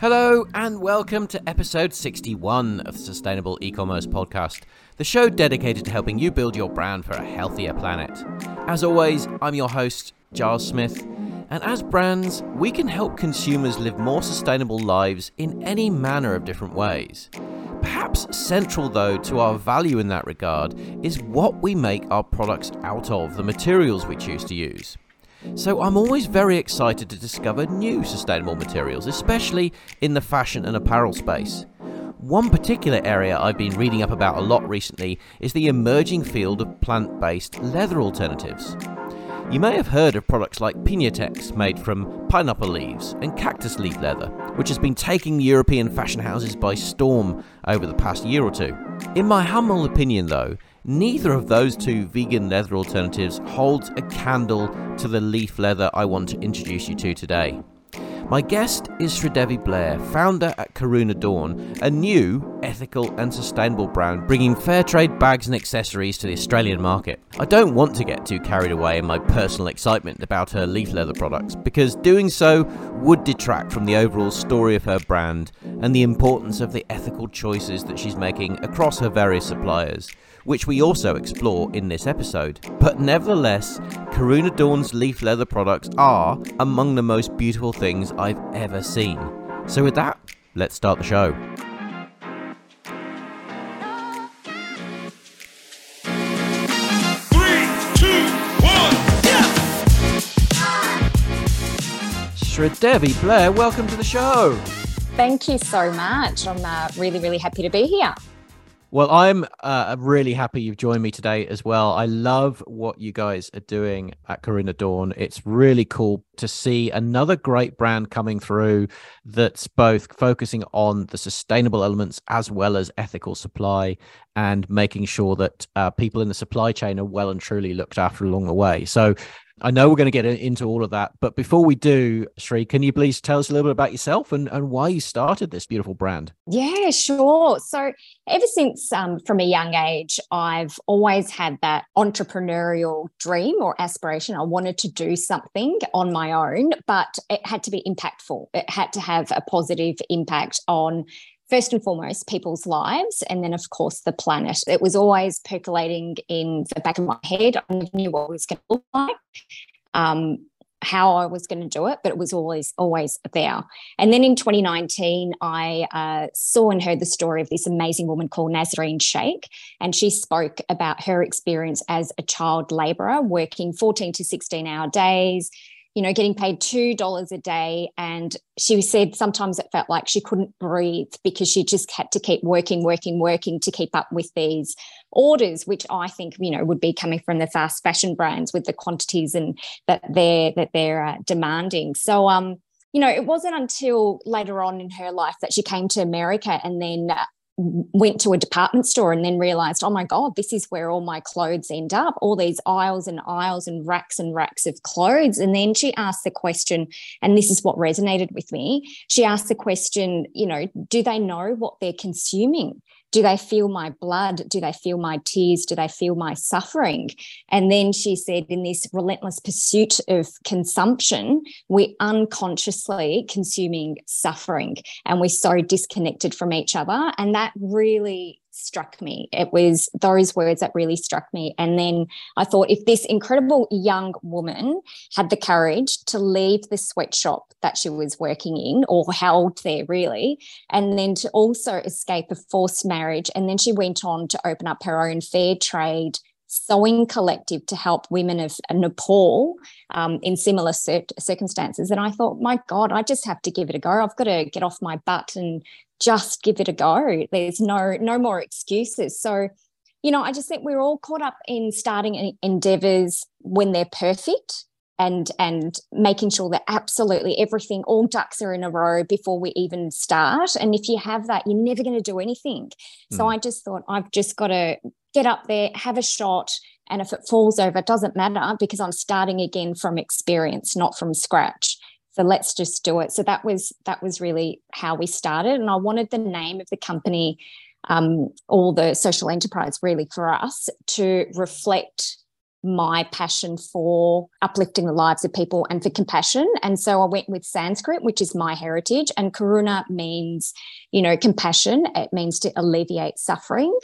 Hello, and welcome to episode 61 of the Sustainable E-commerce Podcast, the show dedicated to helping you build your brand for a healthier planet. As always, I'm your host, Giles Smith, and as brands, we can help consumers live more sustainable lives in any manner of different ways. Perhaps central, though, to our value in that regard is what we make our products out of, the materials we choose to use. So I'm always very excited to discover new sustainable materials, especially in the fashion and apparel space. One particular area I've been reading up about a lot recently is the emerging field of plant based leather alternatives. You may have heard of products like Piñatex, made from pineapple leaves, and cactus leaf leather, which has been taking European fashion houses by storm over the past year or two. In my humble opinion, though, neither of those two vegan leather alternatives holds a candle to the leaf leather I want to introduce you to today. My guest is Sridevi Blair, founder at Karuna Dawn, a new ethical and sustainable brand bringing fair trade bags and accessories to the Australian market. I don't want to get too carried away in my personal excitement about her leaf leather products because doing so would detract from the overall story of her brand and the importance of the ethical choices that she's making across her various suppliers which we also explore in this episode. But nevertheless, Karuna Dawn's leaf leather products are among the most beautiful things I've ever seen. So, with that, let's start the show. Three, two, one. Sridevi Blair, welcome to the show. Thank you so much. I'm uh, really, really happy to be here. Well, I'm uh, really happy you've joined me today as well. I love what you guys are doing at Karuna Dawn. It's really cool to see another great brand coming through that's both focusing on the sustainable elements as well as ethical supply and making sure that uh, people in the supply chain are well and truly looked after along the way. So I know we're going to get into all of that, but before we do, Sri, can you please tell us a little bit about yourself and, and why you started this beautiful brand? Yeah, sure. So, ever since um, from a young age, I've always had that entrepreneurial dream or aspiration. I wanted to do something on my own, but it had to be impactful. It had to have a positive impact on first and foremost people's lives and then of course the planet it was always percolating in the back of my head i knew what it was going to look like um, how I was going to do it, but it was always always there. And then in 2019, I uh, saw and heard the story of this amazing woman called Nasreen Sheikh, and she spoke about her experience as a child labourer, working 14 to 16 hour days, you know, getting paid $2 a day. And she said sometimes it felt like she couldn't breathe because she just had to keep working, working, working to keep up with these orders, which I think, you know, would be coming from the fast fashion brands with the quantities and that they're, that they're uh, demanding. So, um, you know, it wasn't until later on in her life that she came to America and then uh, went to a department store and then realized, oh my God, this is where all my clothes end up, all these aisles and aisles and racks and racks of clothes. And then she asked the question, and this is what resonated with me. She asked the question, you know, do they know what they're consuming? Do they feel my blood? Do they feel my tears? Do they feel my suffering? And then she said, in this relentless pursuit of consumption, we're unconsciously consuming suffering and we're so disconnected from each other. And that really struck me. It was those words that really struck me. And then I thought if this incredible young woman had the courage to leave the sweatshop that she was working in or held there really, and then to also escape a forced marriage. And then she went on to open up her own fair trade sewing collective to help women of Nepal um, in similar cir- circumstances. And I thought, my God, I just have to give it a go. I've got to get off my butt and just give it a go. There's no no more excuses. So, you know, I just think we're all caught up in starting endeavors when they're perfect and and making sure that absolutely everything all ducks are in a row before we even start and if you have that you're never going to do anything so hmm. i just thought i've just got to get up there have a shot and if it falls over it doesn't matter because i'm starting again from experience not from scratch so let's just do it so that was that was really how we started and i wanted the name of the company um, or the social enterprise really for us to reflect my passion for uplifting the lives of people and for compassion. And so I went with Sanskrit, which is my heritage, and Karuna means, you know, compassion. It means to alleviate suffering.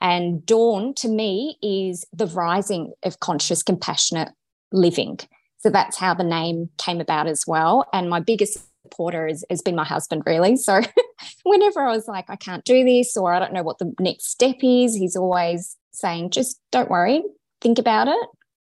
And dawn to me is the rising of conscious, compassionate living. So that's how the name came about as well. And my biggest supporter has, has been my husband, really. So whenever I was like, I can't do this or I don't know what the next step is, he's always saying, just don't worry, think about it,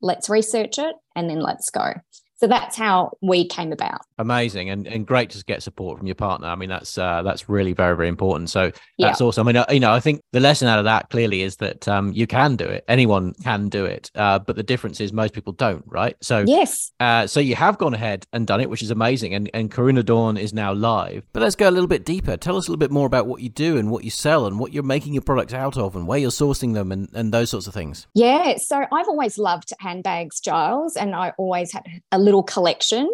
let's research it, and then let's go. So that's how we came about. Amazing and, and great to get support from your partner. I mean, that's uh, that's really very very important. So that's yeah. awesome. I mean, uh, you know, I think the lesson out of that clearly is that um, you can do it. Anyone can do it, uh, but the difference is most people don't, right? So yes. Uh, so you have gone ahead and done it, which is amazing. And and Karuna Dawn is now live. But let's go a little bit deeper. Tell us a little bit more about what you do and what you sell and what you're making your products out of and where you're sourcing them and and those sorts of things. Yeah. So I've always loved handbags, Giles, and I always had a little collection.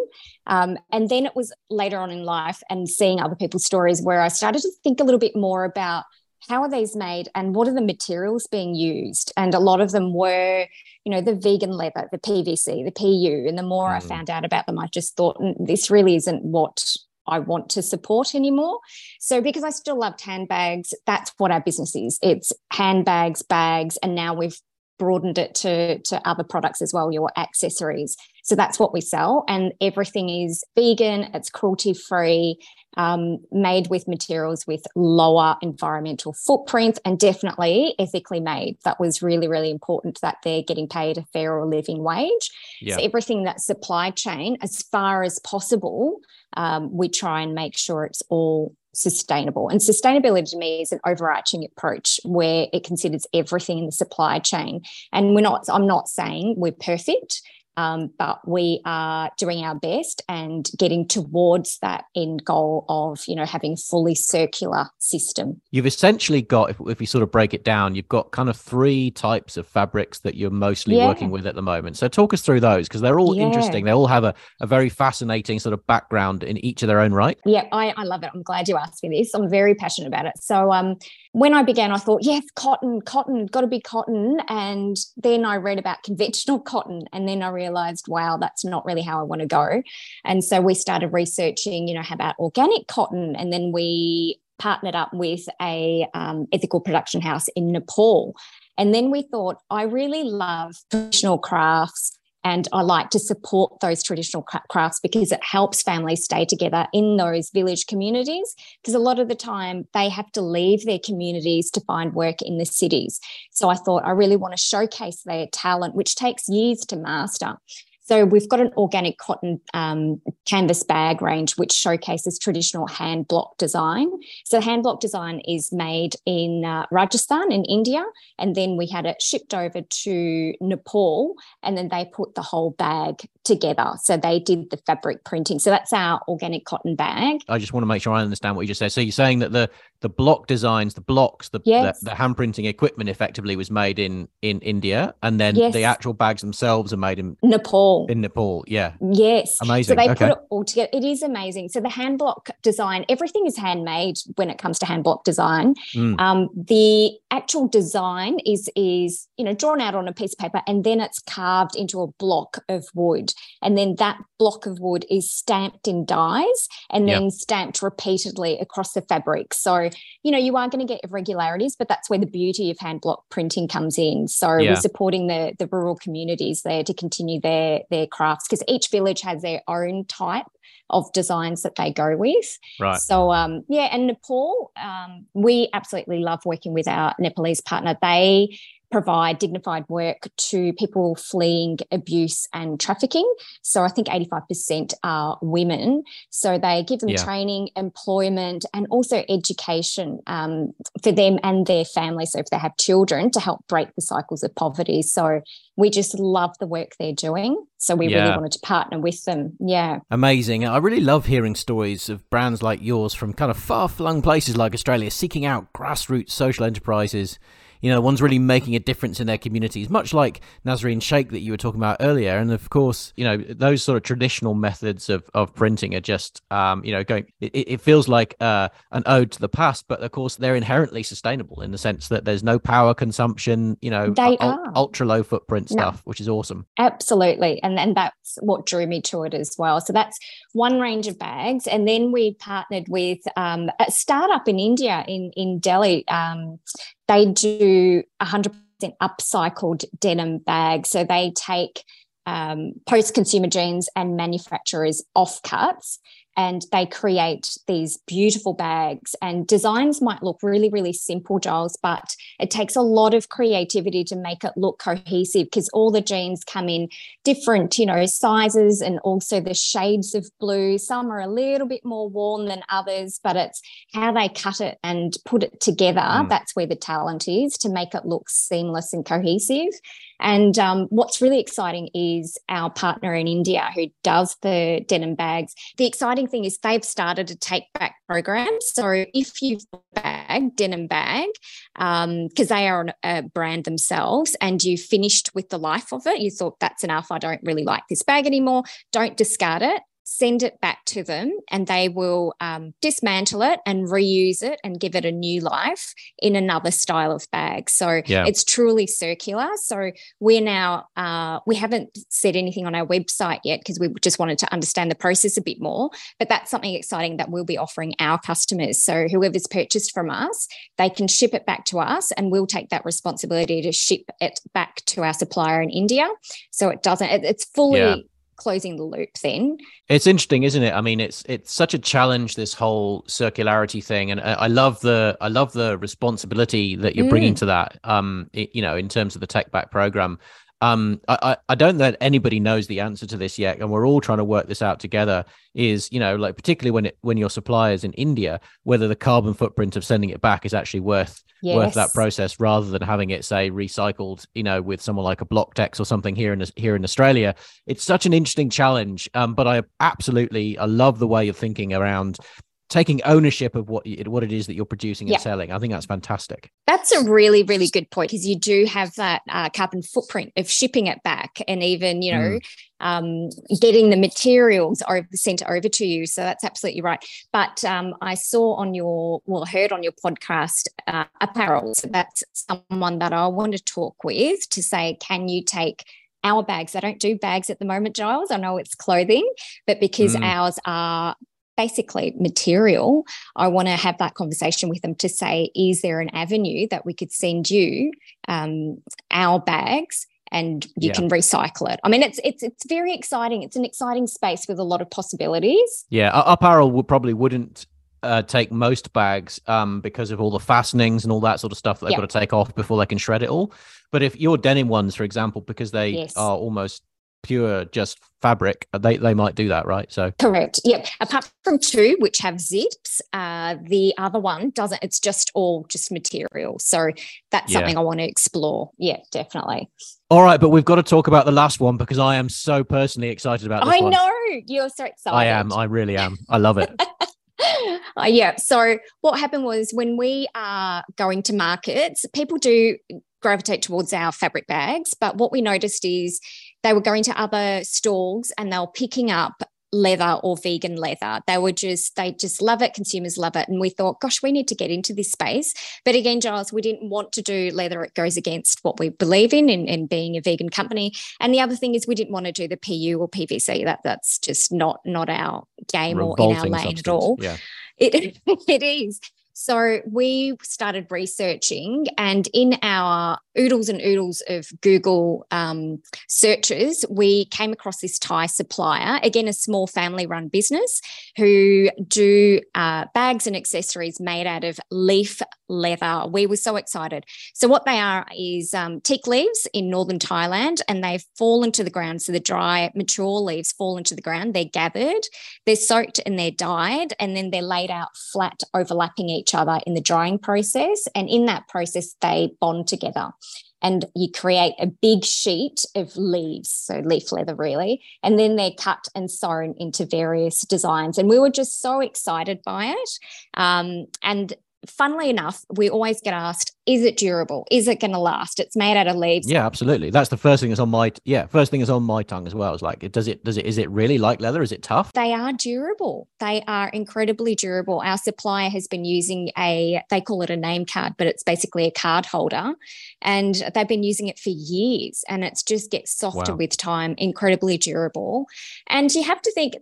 Um, and then it was later on in life and seeing other people's stories where I started to think a little bit more about how are these made and what are the materials being used? And a lot of them were, you know, the vegan leather, the PVC, the PU. And the more mm. I found out about them, I just thought mm, this really isn't what I want to support anymore. So, because I still loved handbags, that's what our business is. It's handbags, bags, and now we've broadened it to, to other products as well, your accessories. So that's what we sell. And everything is vegan, it's cruelty free, um, made with materials with lower environmental footprint, and definitely ethically made. That was really, really important that they're getting paid a fair or living wage. So everything that supply chain, as far as possible, um, we try and make sure it's all sustainable. And sustainability to me is an overarching approach where it considers everything in the supply chain. And we're not, I'm not saying we're perfect. Um, but we are doing our best and getting towards that end goal of you know having fully circular system. You've essentially got if, if we sort of break it down you've got kind of three types of fabrics that you're mostly yeah. working with at the moment. So talk us through those because they're all yeah. interesting. They all have a, a very fascinating sort of background in each of their own right. Yeah I, I love it. I'm glad you asked me this. I'm very passionate about it. So um when I began, I thought, yes, cotton, cotton, got to be cotton. And then I read about conventional cotton. And then I realized, wow, that's not really how I want to go. And so we started researching, you know, how about organic cotton? And then we partnered up with a um, ethical production house in Nepal. And then we thought, I really love traditional crafts and I like to support those traditional crafts because it helps families stay together in those village communities. Because a lot of the time they have to leave their communities to find work in the cities. So I thought I really want to showcase their talent, which takes years to master. So we've got an organic cotton um, canvas bag range which showcases traditional hand block design. So hand block design is made in uh, Rajasthan in India, and then we had it shipped over to Nepal, and then they put the whole bag together. So they did the fabric printing. So that's our organic cotton bag. I just want to make sure I understand what you just said. So you're saying that the the block designs, the blocks, the yes. the, the, hand printing equipment effectively was made in in India, and then yes. the actual bags themselves are made in Nepal. In Nepal, yeah. Yes, amazing. So they okay. put it all together. It is amazing. So the hand block design, everything is handmade when it comes to hand block design. Mm. Um, the actual design is is you know drawn out on a piece of paper, and then it's carved into a block of wood, and then that block of wood is stamped in dies, and then yep. stamped repeatedly across the fabric. So you know, you are going to get irregularities, but that's where the beauty of hand block printing comes in. So yeah. we're supporting the the rural communities there to continue their their crafts because each village has their own type of designs that they go with. Right. So um, yeah, and Nepal, um, we absolutely love working with our Nepalese partner. They provide dignified work to people fleeing abuse and trafficking. So I think 85% are women. So they give them yeah. training, employment, and also education um, for them and their families. So if they have children, to help break the cycles of poverty. So we just love the work they're doing. So we yeah. really wanted to partner with them. Yeah. Amazing. I really love hearing stories of brands like yours from kind of far flung places like Australia seeking out grassroots social enterprises you know, ones really making a difference in their communities, much like Nasreen Sheikh that you were talking about earlier. And of course, you know, those sort of traditional methods of, of printing are just, um, you know, going, it, it feels like uh, an ode to the past, but of course, they're inherently sustainable in the sense that there's no power consumption, you know, they u- are. ultra low footprint stuff, no. which is awesome. Absolutely. And, and that's what drew me to it as well. So that's one range of bags. And then we partnered with um, a startup in India, in, in Delhi. Um, they do 100% upcycled denim bags. So they take um, post consumer jeans and manufacturers offcuts and they create these beautiful bags and designs might look really really simple giles but it takes a lot of creativity to make it look cohesive because all the jeans come in different you know sizes and also the shades of blue some are a little bit more worn than others but it's how they cut it and put it together mm. that's where the talent is to make it look seamless and cohesive and um, what's really exciting is our partner in India who does the denim bags. The exciting thing is they've started a take back program. So if you've bag, denim bag, because um, they are a brand themselves, and you finished with the life of it, you thought that's enough. I don't really like this bag anymore. Don't discard it send it back to them and they will um, dismantle it and reuse it and give it a new life in another style of bag. So yeah. it's truly circular. So we're now uh, we haven't said anything on our website yet because we just wanted to understand the process a bit more but that's something exciting that we'll be offering our customers. So whoever's purchased from us they can ship it back to us and we'll take that responsibility to ship it back to our supplier in india. So it doesn't it, it's fully yeah closing the loop then it's interesting isn't it? I mean it's it's such a challenge this whole circularity thing and i love the i love the responsibility that you're mm. bringing to that um it, you know in terms of the tech back program um, I, I don't know that anybody knows the answer to this yet, and we're all trying to work this out together. Is you know, like particularly when it when your supplier is in India, whether the carbon footprint of sending it back is actually worth yes. worth that process rather than having it say recycled, you know, with someone like a BlockTexx or something here in here in Australia. It's such an interesting challenge, um, but I absolutely I love the way you're thinking around taking ownership of what what it is that you're producing and yeah. selling. I think that's fantastic. That's a really really good point because you do have that uh, carbon footprint of shipping it back and even you know mm. um, getting the materials over sent over to you. So that's absolutely right. But um, I saw on your well heard on your podcast uh, Upparel. So that's someone that I want to talk with to say, can you take our bags. I don't do bags at the moment, Giles. I know it's clothing, but because mm. ours are basically material, I want to have that conversation with them to say, is there an avenue that we could send you um, our bags? and you yeah. can recycle it. I mean, it's it's it's very exciting. It's an exciting space with a lot of possibilities. Yeah, Upparel would probably wouldn't uh, take most bags um, because of all the fastenings and all that sort of stuff that they've got to take off before they can shred it all. But if your denim ones, for example, because they yes. are almost pure just fabric, uh, they, they might do that, right? So correct. Yep. Apart from two, which have zips, uh, the other one doesn't. It's just all just material. So that's yeah. something I want to explore. Yeah, definitely. All right, but we've got to talk about the last one because I am so personally excited about this I one. know you're so excited. I am. I really am. I love it. uh, yeah. So what happened was when we are going to markets, people do gravitate towards our fabric bags. But what we noticed is they were going to other stalls and they were picking up leather or vegan leather. They were just, they just love it. Consumers love it. And we thought, gosh, we need to get into this space. But again, Giles, we didn't want to do leather. It goes against what we believe in in, in being a vegan company. And the other thing is we didn't want to do the PU or PVC. That that's just not not our game Revolting or in our lane substance. at all. Yeah. It, it is. So we started researching, and in our oodles and oodles of Google um, searches, we came across this Thai supplier, again, a small family run business who do uh, bags and accessories made out of leaf leather. We were so excited. So, what they are is um, teak leaves in northern Thailand, and they fall into the ground. So, the dry, mature leaves fall into the ground. They're gathered, they're soaked, and they're dyed, and then they're laid out flat, overlapping each other in the drying process. And in that process, they bond together and you create a big sheet of leaves, so leaf leather really, and then they're cut and sewn into various designs. And we were just so excited by it. Um, and funnily enough, we always get asked, is it durable? Is it going to last? It's made out of leaves. Yeah, absolutely. That's the first thing that's on my yeah, first thing is on my tongue as well. It's like, does it does it is it really like leather? Is it tough? They are durable. They are incredibly durable. Our supplier has been using a they call it a name card, but it's basically a card holder, and they've been using it for years, and it's just gets softer wow. with time. Incredibly durable, and you have to think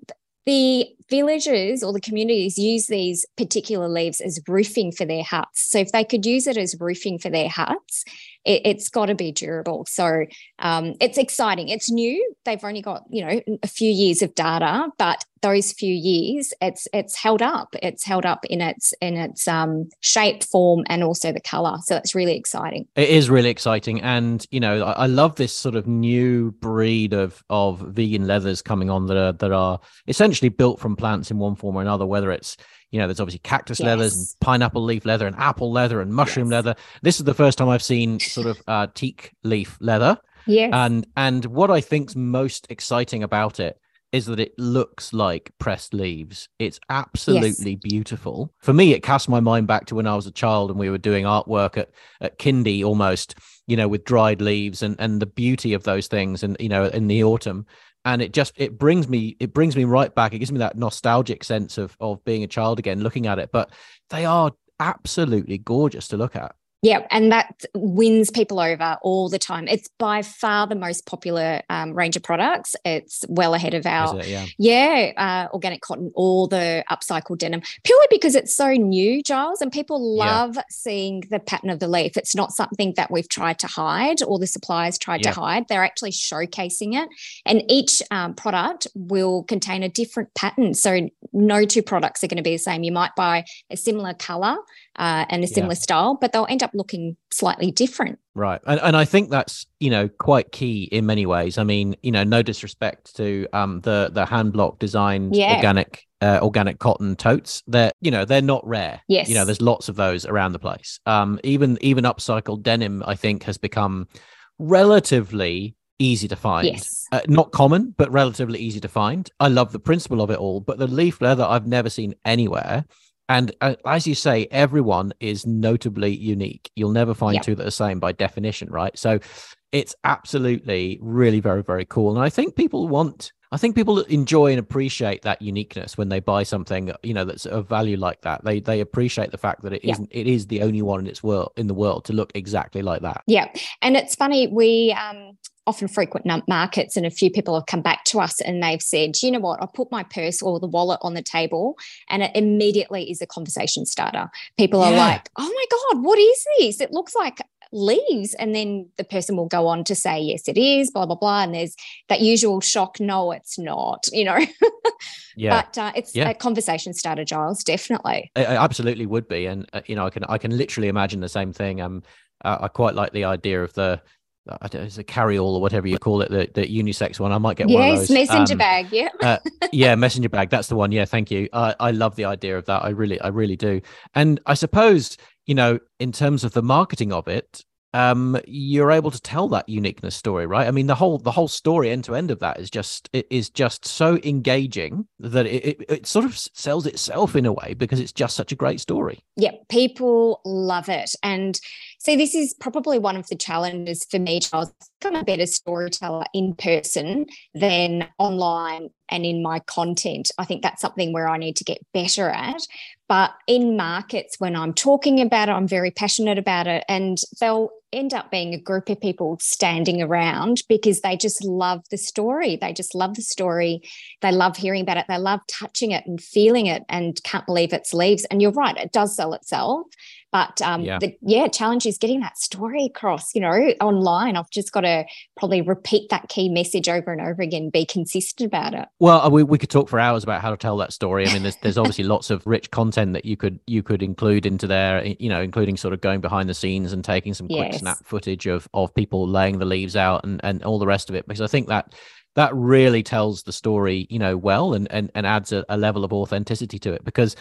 the villages or the communities use these particular leaves as roofing for their huts. So if they could use it as roofing for their huts, it, has got to be durable. So um, it's exciting. It's new. They've only got you know a few years of data, but those few years, it's it's held up. It's held up in its in its um, shape, form, and also the color. So it's really exciting. It is really exciting, and you know I, I love this sort of new breed of of vegan leathers coming on that are that are essentially built from plants in one form or another. Whether it's you know, there's obviously cactus yes. leathers and pineapple leaf leather and apple leather and mushroom yes. leather. This is the first time I've seen sort of uh, teak leaf leather. Yes. And and what I think's most exciting about it is that it looks like pressed leaves. It's absolutely yes. beautiful. For me, it cast my mind back to when I was a child and we were doing artwork at, at kindy almost, you know, with dried leaves and, and the beauty of those things and, you know, in the autumn and it just it brings me it brings me right back. It gives me that nostalgic sense of of being a child again looking at it. But they are absolutely gorgeous to look at yeah, and that wins people over all the time. It's by far the most popular um, range of products. It's well ahead of our it, yeah, yeah uh, organic cotton or the upcycled denim, purely because it's so new, Giles, and people love yeah. seeing the pattern of the leaf. It's not something that we've tried to hide or the suppliers tried yeah. to hide. They're actually showcasing it, and each um, product will contain a different pattern. So no two products are going to be the same. You might buy a similar color uh, and a similar yeah. style, but they'll end up looking slightly different. Right. And, and I think that's, you know, quite key in many ways. I mean, you know, no disrespect to um, the, the hand block designed yeah. organic, uh, organic cotton totes. They're, you know, they're not rare. Yes. You know, there's lots of those around the place. Um, even, even upcycled denim, I think has become relatively easy to find. Yes. Uh, not common, but relatively easy to find. I love the principle of it all, but the leaf leather I've never seen anywhere and uh, as you say everyone is notably unique. You'll never find two that are the same by definition right? So it's absolutely really very very cool. And i think people want i think people enjoy and appreciate that uniqueness when they buy something you know that's of value like that. They they appreciate the fact that it not it is the only one in its world in the world to look exactly like that. Yeah. And it's funny we um often frequent markets and a few people have come back to us and they've said you know what? I put my purse or the wallet on the table and it immediately is a conversation starter. People yeah. are like oh my god what is this? It looks like leaves. And then the person will go on to say yes it is blah blah blah. And there's that usual shock no it's not you know? Yeah. But uh, it's yeah. a conversation starter giles definitely. It absolutely would be. And uh, you know i can i can literally imagine the same thing. Um uh, i quite like the idea of the I don't know, it's a carry-all or whatever you call it, the, the unisex one. I might get yes, one of those. messenger um, bag. Yeah. uh, yeah, messenger bag. That's the one. Yeah, thank you. I, I love the idea of that. I really, I really do. And I suppose, you know, in terms of the marketing of it, um, you're able to tell that uniqueness story, right? I mean, the whole the whole story end to end of that is just it is just so engaging that it, it, it sort of sells itself in a way because it's just such a great story. Yeah, people love it, and See, this is probably one of the challenges for me, Charles. I'm a better storyteller in person than online and in my content. I think that's something where I need to get better at. But in markets, when I'm talking about it, I'm very passionate about it. And they'll end up being a group of people standing around because they just love the story. They just love the story. They love hearing about it. They love touching it and feeling it and can't believe it's leaves. And you're right, it does sell itself. But um, yeah. the yeah challenge is getting that story across. You know, online, I've just got to probably repeat that key message over and over again. Be consistent about it. Well, uh, we, we could talk for hours about how to tell that story. I mean, there's there's obviously lots of rich content that you could you could include into there. You know, including sort of going behind the scenes and taking some quick yes. snap footage of of people laying the leaves out and and all the rest of it. Because I think that that really tells the story, you know, well and and, and adds a, a level of authenticity to it. Because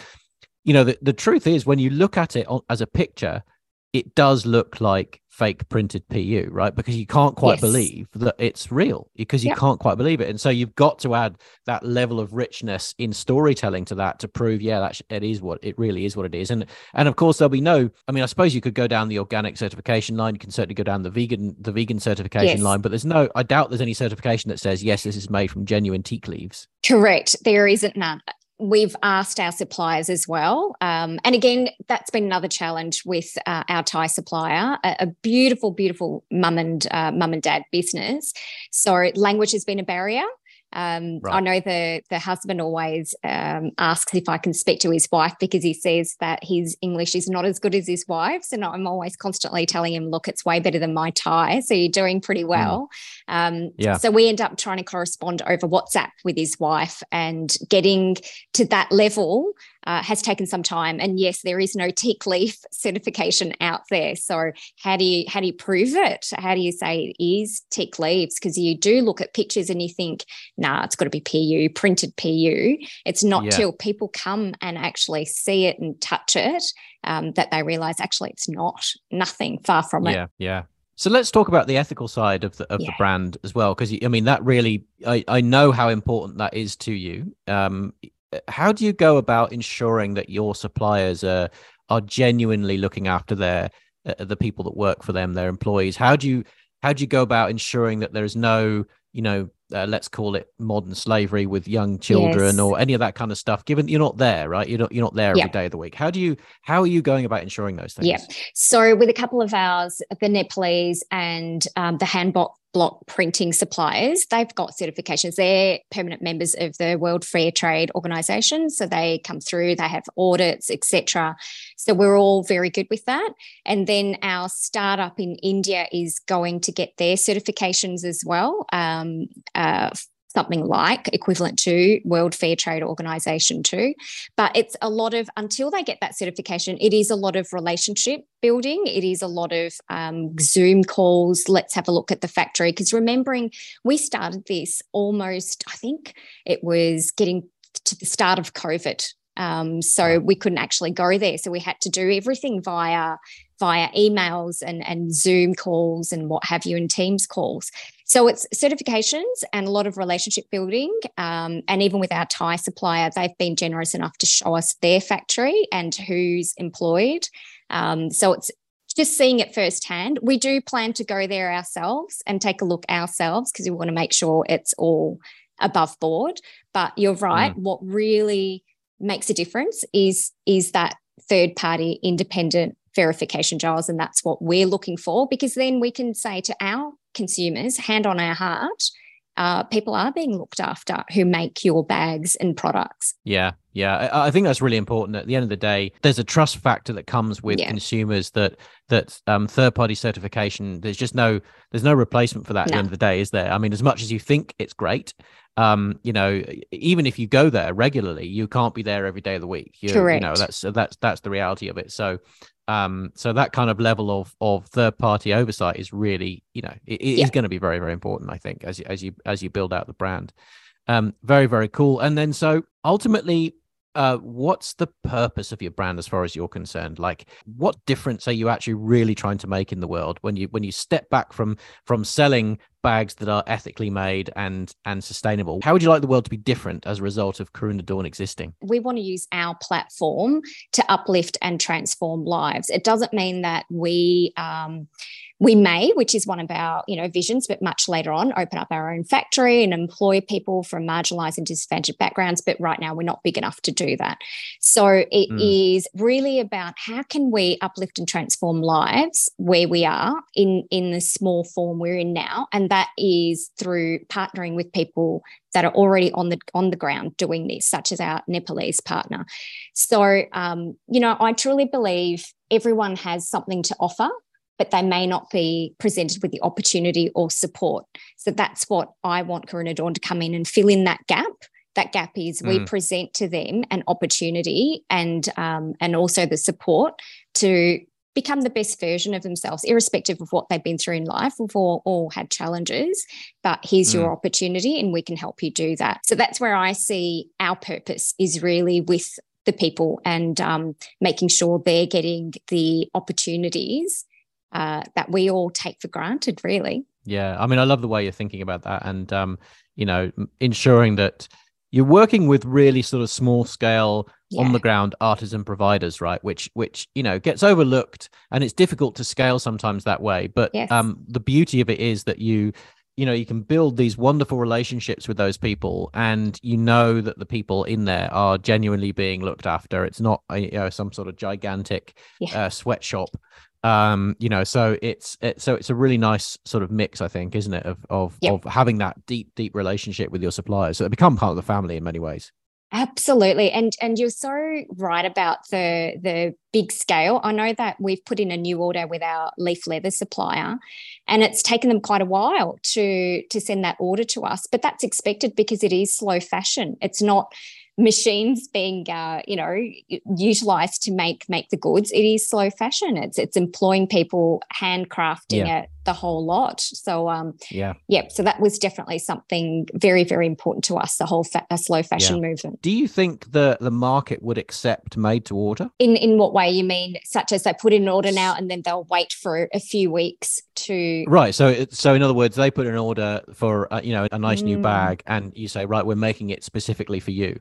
you know the, the truth is when you look at it as a picture it does look like fake printed PU, right? Because you can't quite Yes. believe that it's real because you Yeah. can't quite believe it. And so you've got to add that level of richness in storytelling to that to prove, yeah, that it is what it really is what it is. And and of course there'll be no, I mean, I suppose you could go down the organic certification line. You can certainly go down the vegan, the vegan certification Yes. line, but there's no, I doubt there's any certification that says, yes, this is made from genuine teak leaves. Correct. There isn't none. We've asked our suppliers as well. Um, and again, that's been another challenge with uh, our Thai supplier, a, a beautiful, beautiful mum and uh, mum and dad business. So language has been a barrier. Um, I know the the husband always um, asks if I can speak to his wife because he says that his English is not as good as his wife's, and I'm always constantly telling him, "Look, it's way better than my Thai, so you're doing pretty well." Um, Yeah. So we end up trying to correspond over WhatsApp with his wife, and getting to that level uh, has taken some time. And yes, there is no teak leaf certification out there. So how do you how do you prove it? How do you say it is teak leaves? Because you do look at pictures and you think, nah, it's got to be PU, printed PU. It's not Yeah. till people come and actually see it and touch it um, that they realize actually it's not nothing far from it. Yeah, yeah. So let's talk about the ethical side of the of the brand as well, because I mean that really, I I know how important that is to you. Um, how do you go about ensuring that your suppliers are are genuinely looking after their uh, the people that work for them, their employees? How do you how do you go about ensuring that there is no, you know, uh, let's call it modern slavery with young children Yes. or any of that kind of stuff? Given you're not there, right? You're not you're not there every Yeah. day of the week. How do you how are you going about ensuring those things? Yeah. So with a couple of hours the Nepalese and um, the hand block, printing suppliers, they've got certifications. They're permanent members of the World Fair Trade Organization, so they come through. They have audits, etc. So we're all very good with that. And then our startup in India is going to get their certifications as well. Um, uh, something like equivalent to World Fair Trade Organization too. But it's a lot of until they get that certification it is a lot of relationship building. It is a lot of um, zoom calls. Let's have a look at the factory. Because remembering we started this almost i think it was getting to the start of covid. Um, so we couldn't actually go there. So we had to do everything via via emails and and zoom calls and what have you and teams calls so it's certifications and a lot of relationship building. Um, and even with our Thai supplier, they've been generous enough to show us their factory and who's employed. Um, so it's just seeing it firsthand. We do plan to go there ourselves and take a look ourselves because we want to make sure it's all above board. But you're right. What really makes a difference is is that third party independent verification Giles. and that's what we're looking for because then we can say to our consumers hand on our heart uh, people are being looked after who make your bags and products Yeah, yeah. I, I think that's really important. At the end of the day, there's a trust factor that comes with Yeah. consumers that that um, third party certification. There's just no there's no replacement for that. At the end of the day, is there? I mean, as much as you think it's great, um, you know, even if you go there regularly, you can't be there every day of the week. You, You know, that's that's that's the reality of it. So. Um, so that kind of level of of third party oversight is really, you know, it, it is Yeah. going to be very very important. I think as you- as you as you build out the brand. Um, very, very cool. And then so ultimately, uh, what's the purpose of your brand as far as you're concerned? Like, what difference are you actually really trying to make in the world when you when you step back from from selling bags that are ethically made and and sustainable? How would you like the world to be different as a result of Karuna Dawn existing? we want to use our platform to uplift and transform lives. It doesn't mean that we um, we may, which is one of our you know visions, but much later on, open up our own factory and employ people from marginalised and disadvantaged backgrounds. But right now, we're not big enough to do that. So it is Mm. really about how can we uplift and transform lives where we are in in the small form we're in now, and that is through partnering with people that are already on the on the ground doing this, such as our Nepalese partner. So, um, you know, I truly believe everyone has something to offer, but they may not be presented with the opportunity or support. So that's what I want Karuna Dawn to come in and fill in that gap. That gap is we Mm. present to them an opportunity and um, and also the support to become the best version of themselves, irrespective of what they've been through in life. We've all, all had challenges, but here's your opportunity and we can help you do that. So that's where I see our purpose is really with the people and um, making sure they're getting the opportunities uh, that we all take for granted, really. Yeah, I mean, I love the way you're thinking about that, and um, you know, ensuring that you're working with really sort of small scale yeah. on the ground artisan providers right which which you know gets overlooked and it's difficult to scale sometimes that way but yes. um the beauty of it is that you you know you can build these wonderful relationships with those people and you know that the people in there are genuinely being looked after it's not a, you know some sort of gigantic yeah. uh, sweatshop um you know so it's it, so it's a really nice sort of mix i think isn't it of of, yep. of having that deep deep relationship with your suppliers so they become part of the family in many ways Absolutely. And and you're so right about the the big scale. I know that we've put in a new order with our leaf leather supplier and it's taken them quite a while to to send that order to us, but that's expected because it is slow fashion. It's not machines being uh, you know utilized to make make the goods it is slow fashion. It's it's employing people handcrafting yeah. it the whole lot. So um yeah. yeah so that was definitely something very very important to us the whole fa- slow fashion yeah. movement. Do you think the the market would accept made to order? In in what way? You mean such as they put in an order now and then they'll wait for a few weeks to right so so in other words they put an order for uh, you know a nice mm. new bag and you say right we're making it specifically for you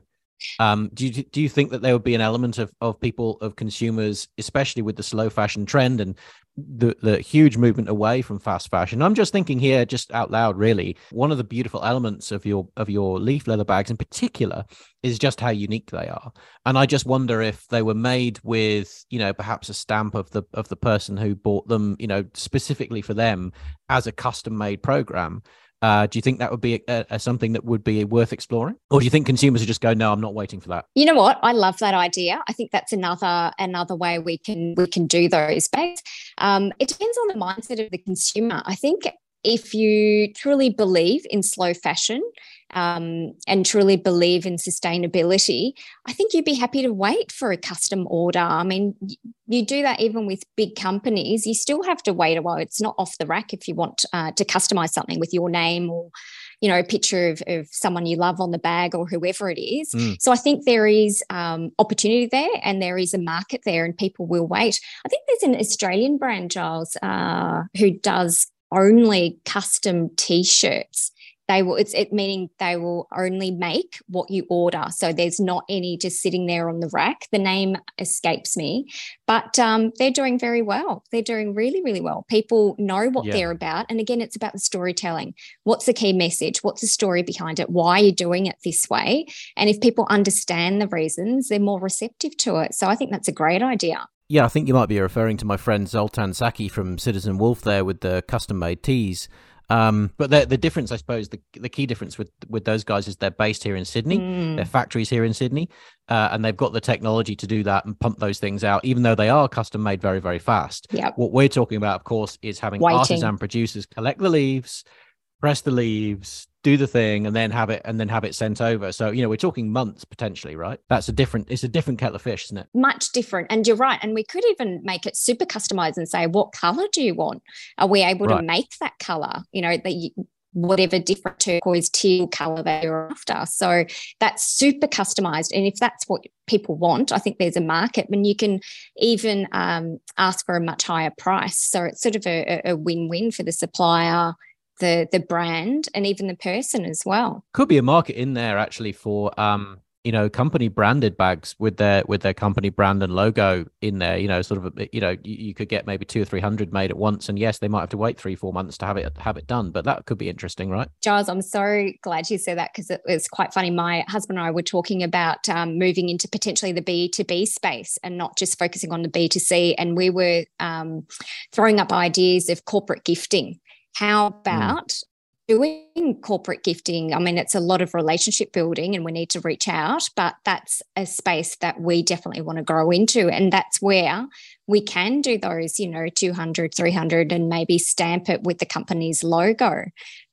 um, do you do you think that there would be an element of of people of consumers, especially with the slow fashion trend and the the huge movement away from fast fashion? I'm just thinking here, just out loud, really. One of the beautiful elements of your of your leaf leather bags, in particular, is just how unique they are. And I just wonder if they were made with, you know, perhaps a stamp of the of the person who bought them, you know, specifically for them as a custom made program uh, do you think that would be a, a, something that would be worth exploring, or do you think consumers would just go, "No, I'm not waiting for that"? You know what? I love that idea. I think that's another another way we can we can do those. But um, it depends on the mindset of the consumer. I think if you truly believe in slow fashion um, and truly believe in sustainability, I think you'd be happy to wait for a custom order. I mean, you do that even with big companies. You still have to wait a while. It's not off the rack if you want uh, to customize something with your name or you know, a picture of, of someone you love on the bag or whoever it is. Mm. So I think there is um, opportunity there and there is a market there and people will wait. I think there's an Australian brand, Giles, uh, who does only custom t-shirts. They will it's it meaning they will only make what you order. So there's not any just sitting there on the rack. The name escapes me but um, they're doing very well. They're doing really really well. People know what yeah. they're about. And again it's about the storytelling. What's the key message? What's the story behind it? Why are you doing it this way? And if people understand the reasons they're more receptive to it. So i think that's a great idea yeah, I think you might be referring to my friend Zoltan Csaki from Citizen Wolf there with the custom made tees. Um, but the, the difference, I suppose, the, the key difference with, with those guys is they're based here in Sydney, mm. their factories here in Sydney, uh, and they've got the technology to do that and pump those things out, even though they are custom made very, very fast. Yep. What we're talking about, of course, is having Waiting. artisan producers collect the leaves, press the leaves, do the thing, and then have it and then have it sent over. So you know we're talking months potentially, right? That's a different. It's a different kettle of fish, isn't it? Much different, and you're right. And we could even make it super customized and say, what color do you want? Are we able right. to make that color? You know that you, whatever different turquoise teal color that you're after. So that's super customized. And if that's what people want, I think there's a market and you can even um, ask for a much higher price. So it's sort of a, a win win for the supplier the the brand and even the person as well. Could be a market in there actually for um you know company branded bags with their with their company brand and logo in there you know sort of a, you know you, you, could get maybe two or three hundred made at once. And yes they might have to wait three four months to have it have it done but that could be interesting right? Giles i'm so glad you said that because it was quite funny. My husband and i were talking about um, moving into potentially the b2b space and not just focusing on the b2c and we were um, throwing up ideas of corporate gifting how mm. about mm. doing corporate gifting? I mean, it's a lot of relationship building and we need to reach out, but that's a space that we definitely want to grow into. And that's where we can do those, you know, 200, 300, and maybe stamp it with the company's logo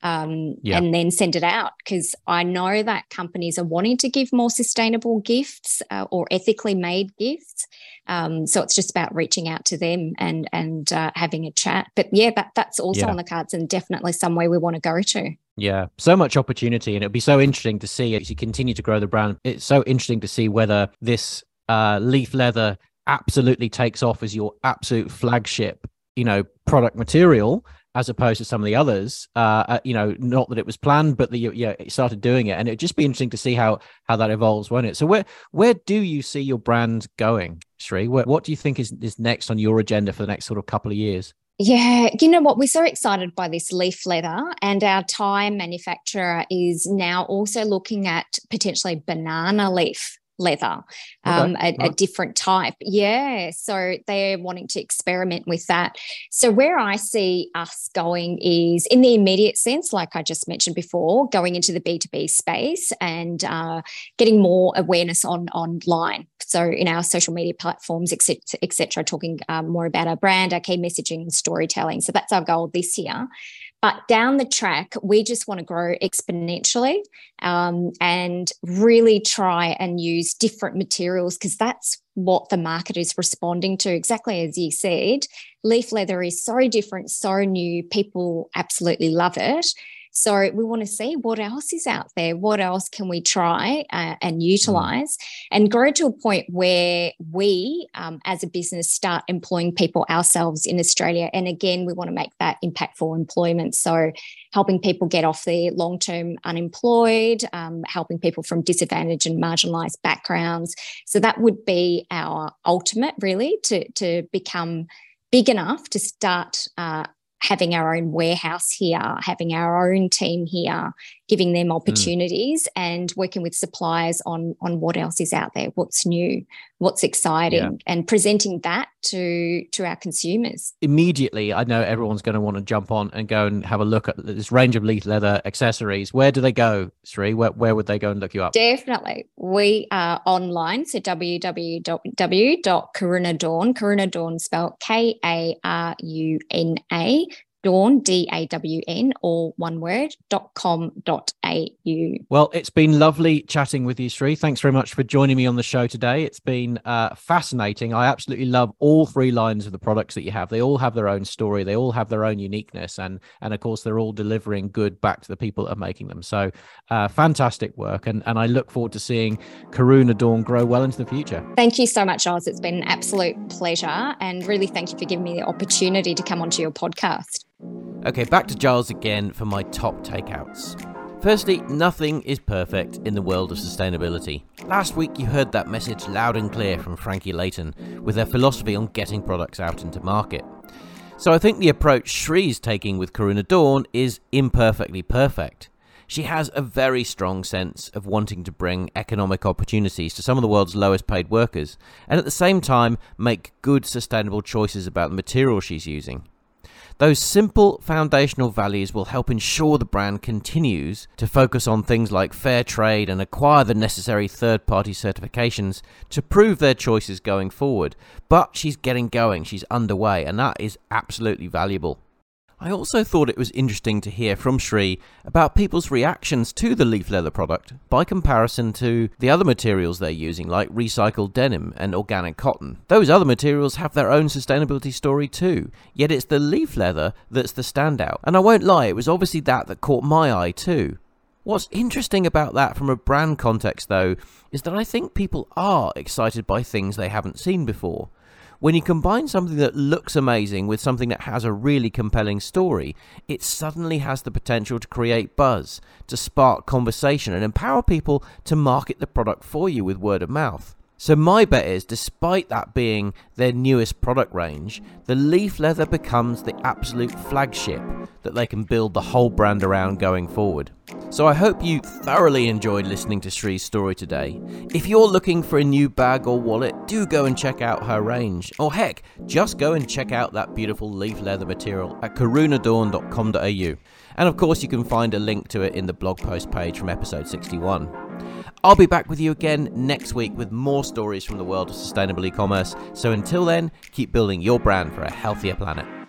um, yeah. and then send it out. Because I know that companies are wanting to give more sustainable gifts uh, or ethically made gifts. Um, so it's just about reaching out to them and and uh, having a chat. But yeah, that that's also yeah. on the cards and definitely somewhere we want to go to. Yeah, so much opportunity, and it'll be so interesting to see as you continue to grow the brand. It's so interesting to see whether this uh, leaf leather absolutely takes off as your absolute flagship, you know, product material as opposed to some of the others. Uh, uh, you know, not that it was planned, but the yeah, it started doing it, and it'd just be interesting to see how how that evolves, won't it? So where where do you see your brand going, Sri? Where, what do you think is is next on your agenda for the next sort of couple of years? Yeah, you know what? We're so excited by this leaf leather, and our Thai manufacturer is now also looking at potentially banana leaf leather, um, okay. a, a, different type. Yeah. So they're wanting to experiment with that. So, where I see us going is in the immediate sense, like I just mentioned before, going into the B2B space and uh, getting more awareness on online. So, in our social media platforms, etc., talking um, more about our brand, our key messaging, and storytelling. So, that's our goal this year. But down the track, we just want to grow exponentially um, and really try and use different materials because that's what the market is responding to. Exactly as you said, leaf leather is so different, so new. People absolutely love it. So we want to see what else is out there. What else can we try uh, and utilize and grow to a point where we, um, as a business, start employing people ourselves in Australia. And again, we want to make that impactful employment. So helping people get off the long term unemployed, um, helping people from disadvantaged and marginalized backgrounds. So that would be our ultimate, really, to, to become big enough to start uh, having our own warehouse here, having our own team here, giving them hmm. opportunities mm. and working with suppliers on on what else is out there, what's new, what's exciting, yeah. and presenting that to to our consumers. Immediately, I know everyone's going to want to jump on and go and have a look at this range of leaf leather accessories. Where do they go, Sri? Where, where would they go and look you up? Definitely. We are online, so www.karunadawn, Karuna Dawn spelled K A R U N A dawn, D A W N, all one word, dot com dot au. Well, it's been lovely chatting with you, Sri. Thanks very much for joining me on the show today. It's been uh, fascinating. I absolutely love all three lines of the products that you have. They all have their own story, they all have their own uniqueness, and and of course, they're all delivering good back to the people that are making them. So, uh, fantastic work. And, and I look forward to seeing Karuna Dawn grow well into the future. Thank you so much, Oz. It's been an absolute pleasure. And really, thank you for giving me the opportunity to come onto your podcast. Okay, back to Giles again for my top takeouts. Firstly, nothing is perfect in the world of sustainability. Last week you heard that message loud and clear from Frankie Layton with their philosophy on getting products out into market. So I think the approach Sri's taking with Karuna Dawn is imperfectly perfect. She has a very strong sense of wanting to bring economic opportunities to some of the world's lowest paid workers, and at the same time make good sustainable choices about the material she's using. Those simple foundational values will help ensure the brand continues to focus on things like fair trade and acquire the necessary third party certifications to prove their choices going forward. But she's getting going, she's underway, and that is absolutely valuable. I also thought it was interesting to hear from Sri about people's reactions to the leaf leather product by comparison to the other materials they're using, like recycled denim and organic cotton. Those other materials have their own sustainability story too, yet it's the leaf leather that's the standout. And I won't lie, it was obviously that that caught my eye too. What's interesting about that from a brand context, though, is that I think people are excited by things they haven't seen before. When you combine something that looks amazing with something that has a really compelling story, it suddenly has the potential to create buzz, to spark conversation, and empower people to market the product for you with word of mouth. So, my bet is, despite that being their newest product range, the leaf leather becomes the absolute flagship that they can build the whole brand around going forward. So, I hope you thoroughly enjoyed listening to Sri's story today. If you're looking for a new bag or wallet, do go and check out her range. Or heck, just go and check out that beautiful leaf leather material at karunadawn.com.au. And of course, you can find a link to it in the blog post page from episode 61. I'll be back with you again next week with more stories from the world of sustainable e commerce. So until then, keep building your brand for a healthier planet.